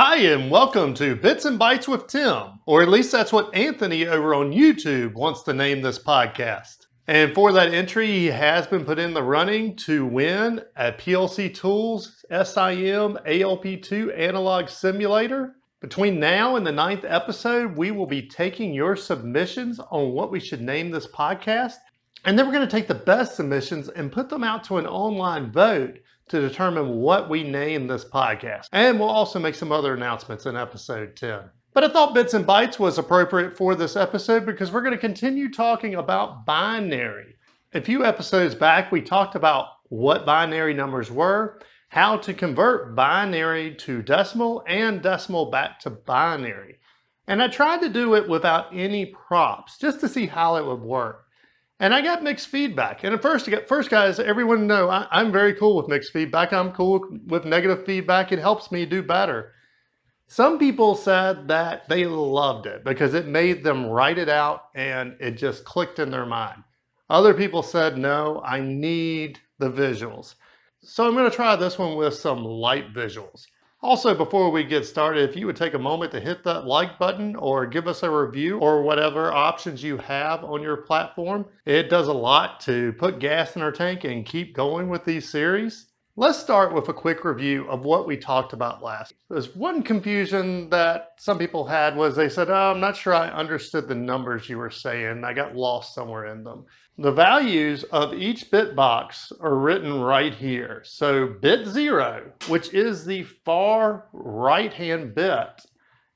Hi, and welcome to Bits and Bytes with Tim, or at least that's what Anthony over on YouTube wants to name this podcast. And for that entry, he has been put in the running to win a PLC Tools SIM ALP2 analog simulator. Between now and the ninth episode, we will be taking your submissions on what we should name this podcast. And then we're going to take the best submissions and put them out to an online vote to determine what we name this podcast. And we'll also make some other announcements in episode 10. But I thought Bits and Bytes was appropriate for this episode because we're going to continue talking about binary. A few episodes back, we talked about what binary numbers were, how to convert binary to decimal and decimal back to binary. And I tried to do it without any props just to see how it would work. And I got mixed feedback. And at first, first guys, everyone know I, I'm very cool with mixed feedback. I'm cool with negative feedback. It helps me do better. Some people said that they loved it because it made them write it out and it just clicked in their mind. Other people said, no, I need the visuals. So I'm going to try this one with some light visuals. Also, before we get started, if you would take a moment to hit that like button or give us a review or whatever options you have on your platform, it does a lot to put gas in our tank and keep going with these series. Let's start with a quick review of what we talked about last. There's one confusion that some people had was they said, oh, I'm not sure I understood the numbers you were saying. I got lost somewhere in them. The values of each bit box are written right here. So bit zero, which is the far right-hand bit,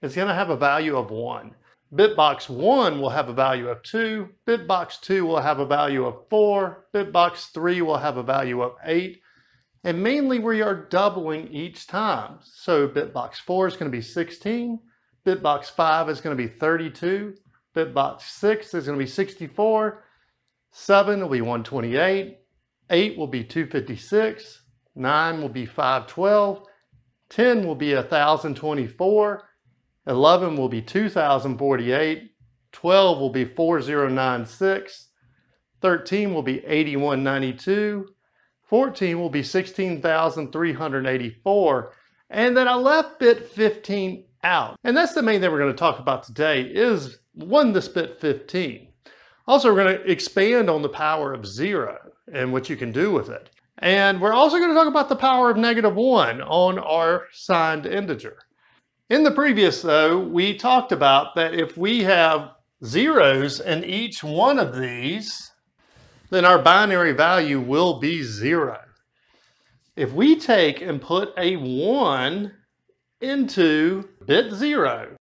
is gonna have a value of one. Bit box 1 will have a value of 2, bit box 2 will have a value of 4, bit box 3 will have a value of 8, and mainly we are doubling each time. So bit box 4 is to be 16, bit box 5 is to be 32, bit box 6 is to be 64, 7 will be 128, 8 will be 256, 9 will be 512, 10 will be 1024, 11 will be 2048, 12 will be 4096, 13 will be 8192, 14 will be 16,384. And then I left bit 15 out. And that's the main thing we're going to talk about today is one, this bit 15. Also, we're going to expand on the power of zero and what you can do with it. And we're also going to talk about the power of negative one on our signed integer. In the previous though, we talked about that if we have zeros in each one of these, then our binary value will be zero. If we take and put a one into bit zero,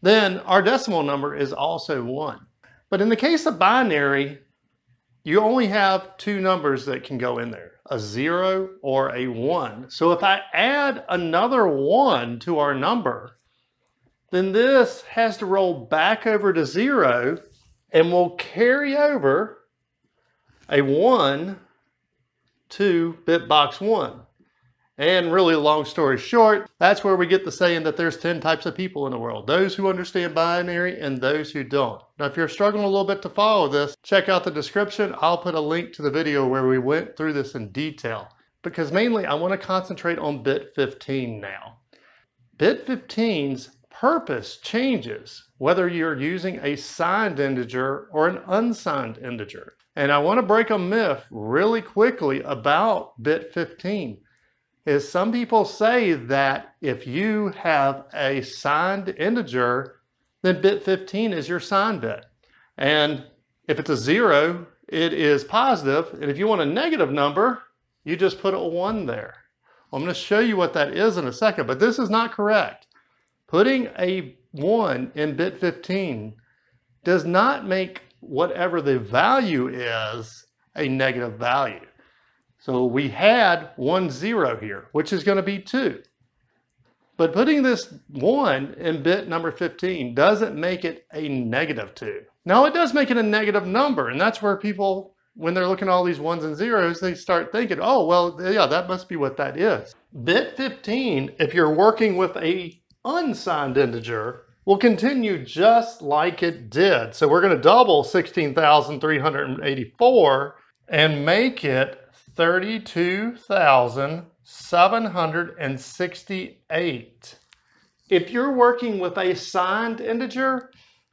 then our decimal number is also one. But in the case of binary, you only have two numbers that can go in there, a zero or a one. So if I add another one to our number, then this has to roll back over to zero and we'll carry over a 1 to bit box 1. And really, long story short, that's where we get the saying that there's 10 types of people in the world. Those who understand binary and those who don't. Now, if you're struggling a little bit to follow this, check out the description. I'll put a link to the video where we went through this in detail. Because mainly, I want to concentrate on bit 15 now. Bit 15's purpose changes whether you're using a signed integer or an unsigned integer. And I want to break a myth really quickly about bit 15 is some people say that if you have a signed integer, then bit 15 is your signed bit. And if it's a zero, it is positive. And if you want a negative number, you just put a one there. I'm going to show you what that is in a second, but this is not correct. Putting a one in bit 15 does not make whatever the value is a negative value. So we had one zero here, which is going to be two. But putting this one in bit number 15 doesn't make it a negative two. Now it does make it a negative number, and that's where people, when they're looking at all these ones and zeros, they start thinking, oh, well, yeah, that must be what that is. Bit 15, if you're working with a unsigned integer, will continue just like it did. So we're going to double 16,384 and make it 32,000 768. If you're working with a signed integer,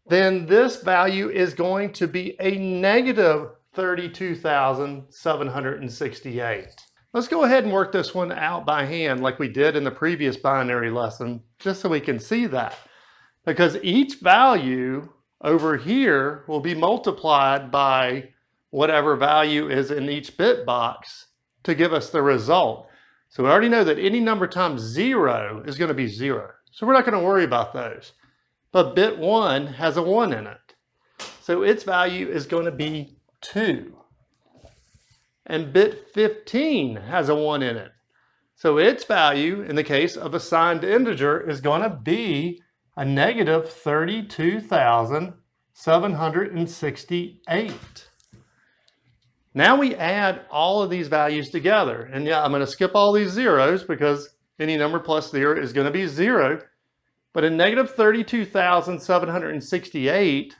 then this value is going to be a negative 32,768. Let's go ahead and work this one out by hand like we did in the previous binary lesson, just so we can see that. Because each value over here will be multiplied by whatever value is in each bit box to give us the result. So we already know that any number times zero is going to be zero. So we're not going to worry about those. But bit one has a one in it. So its value is going to be two. And bit 15 has a one in it. So its value in the case of a signed integer is going to be a negative 32,768. Now we add all of these values together. And yeah, I'm going to skip all these zeros because any number plus zero is going to be zero. But a negative 32,768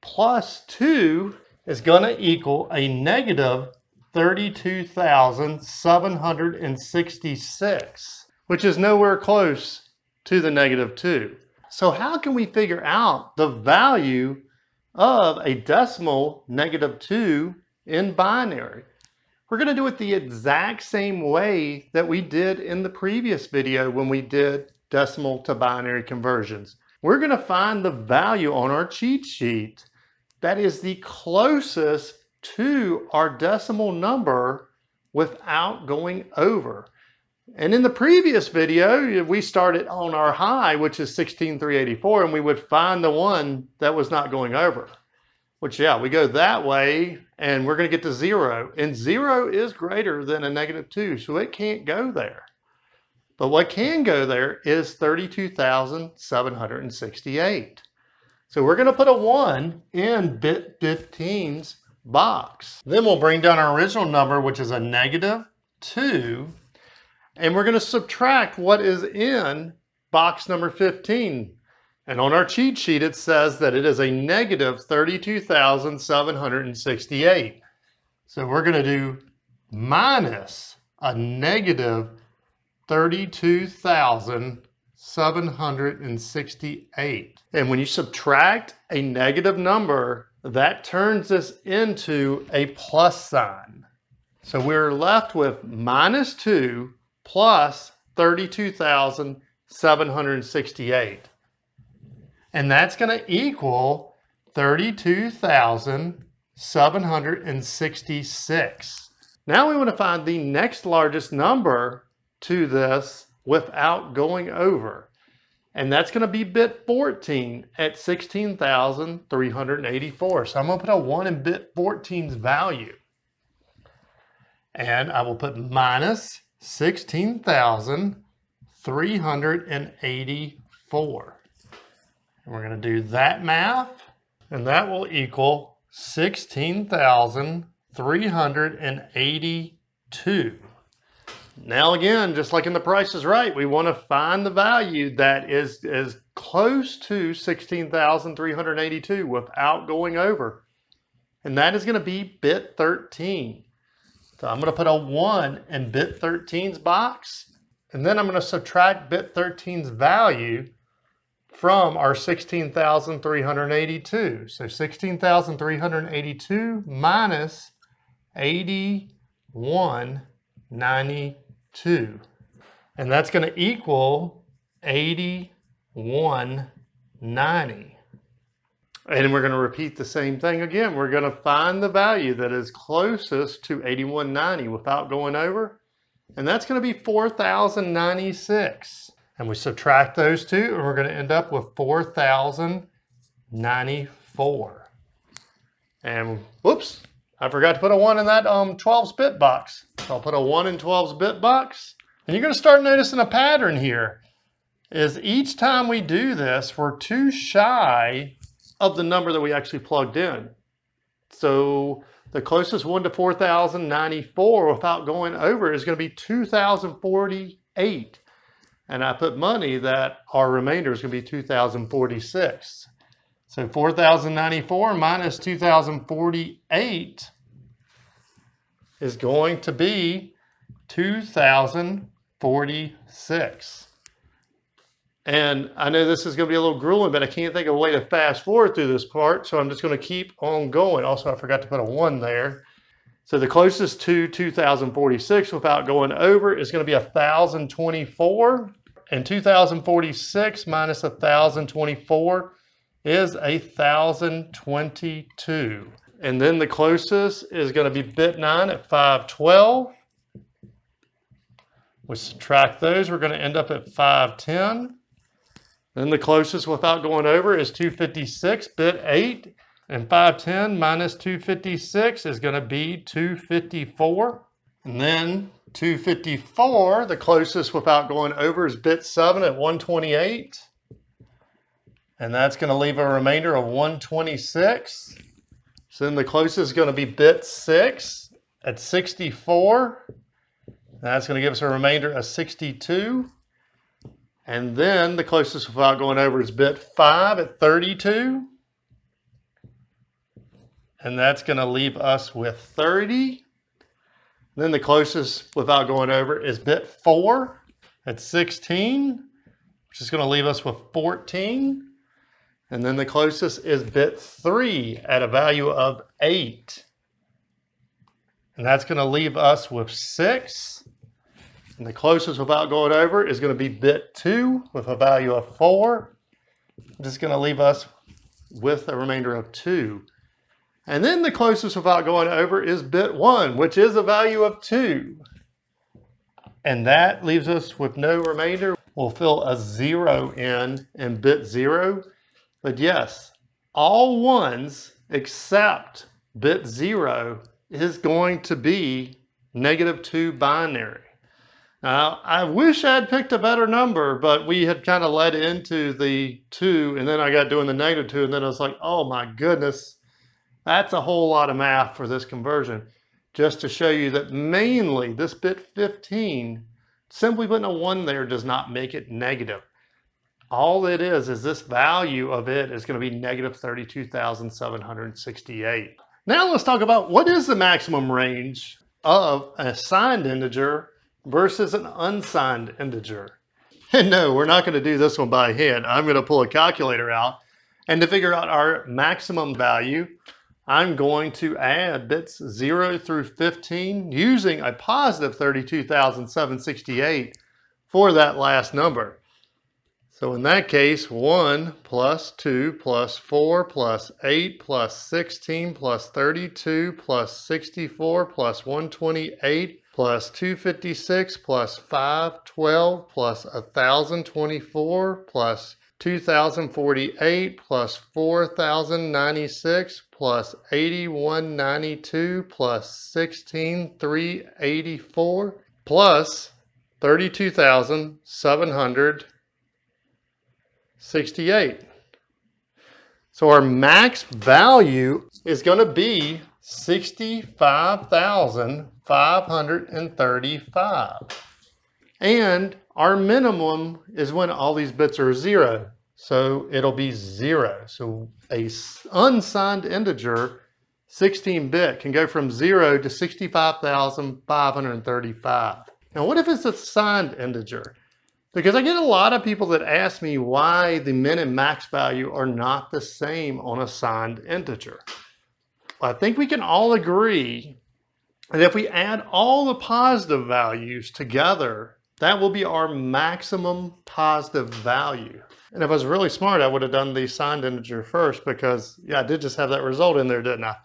plus 2 is going to equal a negative 32,766, which is nowhere close to the negative 2. So how can we figure out the value of a decimal negative 2 in binary. We're going to do it the exact same way that we did in the previous video when we did decimal to binary conversions. We're going to find the value on our cheat sheet that is the closest to our decimal number without going over. And in the previous video, we started on our high, which is 16,384, and we would find the one that was not going over. Which, yeah, we go that way and we're going to get to zero. And zero is greater than a negative two, so it can't go there. But what can go there is 32,768. So we're going to put a 1 in bit 15's box. Then we'll bring down our original number, which is a negative 2. And we're going to subtract what is in box number 15. And on our cheat sheet, it says that it is a negative 32,768. So we're going to do minus a negative 32,768. And when you subtract a negative number, that turns this into a plus sign. So we're left with minus 2 plus 32,768 and that's going to equal 32,766. Now we want to find the next largest number to this without going over. And that's going to be bit 14 at 16,384. So I'm going to put a 1 in bit 14's value. And I will put minus 16,384. And we're going to do that math, and that will equal 16,382. Now again, just like in the price is right, we want to find the value that is as close to 16,382 without going over. And that is going to be bit 13. So I'm going to put a 1 in bit 13's box, and then I'm going to subtract bit 13's value from our 16,382. So 16,382 minus 8192. And that's going to equal 8190. And we're going to repeat the same thing again. We're going to find the value that is closest to 8190 without going over. And that's going to be 4,096. And we subtract those two, and we're going to end up with 4,094. And whoops, I forgot to put a 1 in that um, 12's bit box. So I'll put a 1 in 12's bit box. And you're going to start noticing a pattern here. Is each time we do this, we're too shy of the number that we actually plugged in. So the closest one to 4,094 without going over is going to be 2,048 and I put money that our remainder is going to be 2,046. So 4,094 minus 2,048 is going to be 2046. And I know this is going to be a little grueling, but I can't think of a way to fast forward through this part, so I'm just going to keep on going. Also, I forgot to put a 1 there. So the closest to 2046 without going over is going to be 1024. And 2046 minus 1024 is 1022. And then the closest is going to be bit 9 at 512. We subtract those, we're going to end up at 510. Then the closest without going over is 256, bit 8. And 510 minus 256 is going to be 254. And then 254, the closest without going over is bit 7 at 128. And that's going to leave a remainder of 126. So then the closest is going to be bit 6 at 64. That's going to give us a remainder of 62. And then the closest without going over is bit 5 at 32. And that's going to leave us with 30. Then the closest without going over is bit 4 at 16, which is going to leave us with 14. And then the closest is bit 3 at a value of 8. And that's going to leave us with 6. And the closest without going over is going to be bit 2 with a value of 4. This is going to leave us with a remainder of 2. And then the closest without going over is bit 1, which is a value of 2. And that leaves us with no remainder. We'll fill a 0 in in bit 0. But yes, all ones except bit 0 is going to be negative 2 binary. Now, I wish I had picked a better number, but we had kind of led into the 2, and then I got doing the negative 2, and then I was like, oh my goodness, that's a whole lot of math for this conversion. Just to show you that mainly this bit 15, simply putting a 1 there does not make it negative. All it is, is this value of it is to be negative 32,768. Now let's talk about what is the maximum range of a signed integer versus an unsigned integer. And no, we're not to do this one by hand. I'm to pull a calculator out. And to figure out our maximum value, I'm going to add bits 0 through 15 using a positive 32,768 for that last number. So in that case, 1 plus 2 plus 4 plus 8 plus 16 plus 32 plus 64 plus 128 plus 256 plus 512 plus 1024 plus 2048 plus 4096 plus 8192 plus 16384 plus 32,768. So our max value is going to be 65,535. And our minimum is when all these bits are zero. So it'll be zero. So a unsigned integer, 16-bit, can go from zero to 65,535. Now what if it's a signed integer? Because I get a lot of people that ask me why the min and max value are not the same on a signed integer. I think we can all agree that if we add all the positive values together, that will be our maximum positive value. And if I was really smart, I would have done the signed integer first because, yeah, I did just have that result in there, didn't I?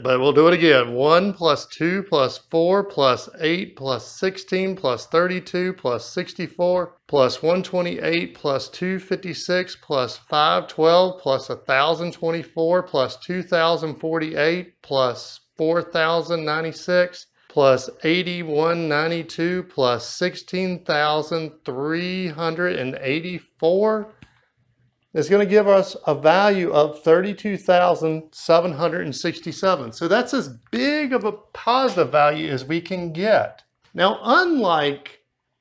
But we'll do it again. 1 plus 2 plus 4 plus 8 plus 16 plus 32 plus 64 plus 128 plus 256 plus 512 plus 1024 plus 2048 plus 4096 plus 8192 plus 16,384 is going to give us a value of 32,767. So that's as big of a positive value as we can get. Now, unlike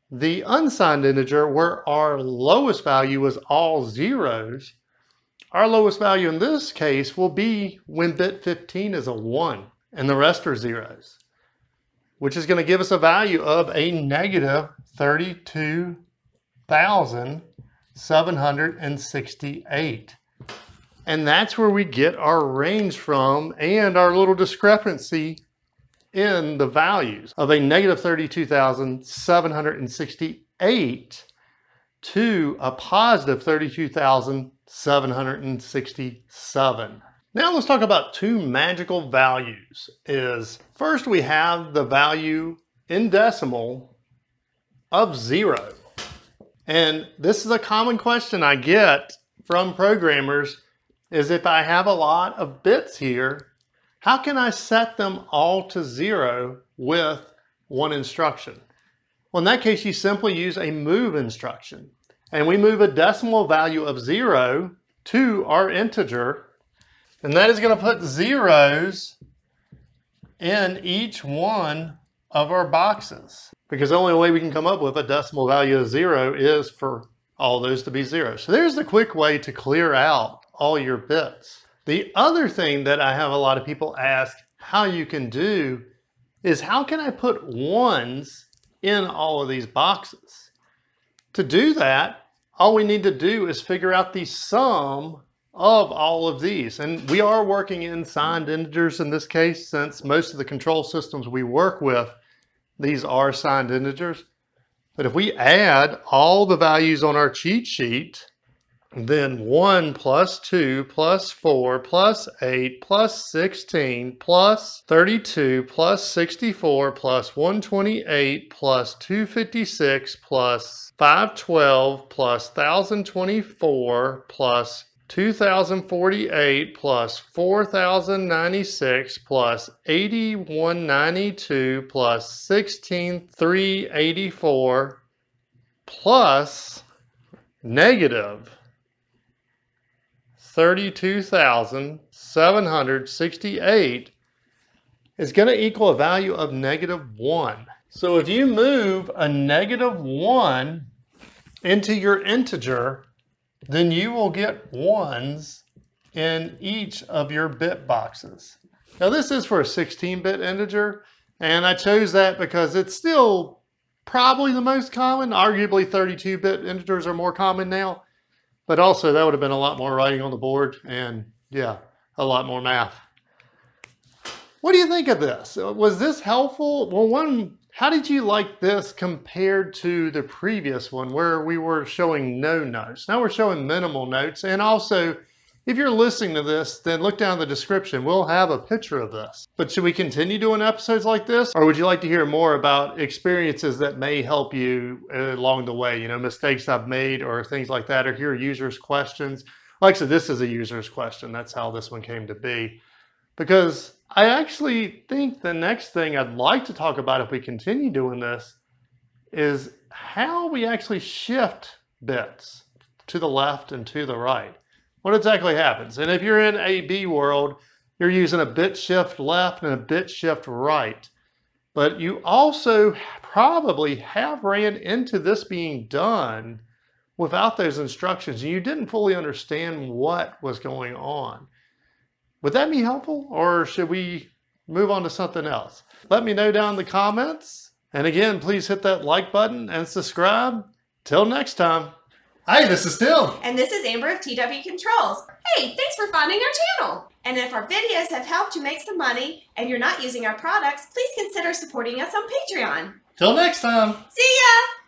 the unsigned integer where our lowest value was all zeros, our lowest value in this case will be when bit 15 is a 1 and the rest are zeros. Which is going to give us a value of a negative 32,768. And that's where we get our range from and our little discrepancy in the values of a negative 32,768 to a positive 32,767. Now let's talk about two magical values. Is first we have the value in decimal of zero. And this is a common question I get from programmers is if I have a lot of bits here, how can I set them all to zero with one instruction? Well, in that case, you simply use a move instruction. And we move a decimal value of zero to our integer. And that is going to put zeros in each one of our boxes. Because the only way we can come up with a decimal value of zero is for all those to be zero. So there's the quick way to clear out all your bits. The other thing that I have a lot of people ask how you can do is how can I put ones in all of these boxes? To do that, all we need to do is figure out the sum of all of these. And we are working in signed integers in this case, since most of the control systems we work with, these are signed integers. But if we add all the values on our cheat sheet, then 1 plus 2 plus 4 plus 8 plus 16 plus 32 plus 64 plus 128 plus 256 plus 512 plus 1024 plus 2048 plus 4096 plus 8192 plus 16384 plus negative 32,768 is going to equal a value of negative 1. So if you move a negative 1 into your integer, then you will get 1s in each of your bit boxes. Now this is for a 16-bit integer, and I chose that because it's still probably the most common. Arguably 32-bit integers are more common now. But also that would have been a lot more writing on the board and yeah, a lot more math. What do you think of this? Was this helpful? Well, one, how did you like this compared to the previous one where we were showing no notes? Now we're showing minimal notes and also if you're listening to this, then look down the description. We'll have a picture of this. But should we continue doing episodes like this? Or would you like to hear more about experiences that may help you uh, along the way? You know, mistakes I've made or things like that, or hear users' questions. Like I said, this is a user's question. That's how this one came to be. Because I actually think the next thing I'd like to talk about if we continue doing this is how we actually shift bits to the left and to the right what exactly happens. And if you're in AB world, you're using a bit shift left and a bit shift right. But you also probably have ran into this being done without those instructions you didn't fully understand what was going on. Would that be helpful or should we move on to something else? Let me know down in the comments. And again, please hit that like button and subscribe. Till next time. Hi, this is Tim. And this is Amber of TW Controls. Hey, thanks for finding our channel. And if our videos have helped you make some money and you're not using our products, please consider supporting us on Patreon. Till next time. See ya!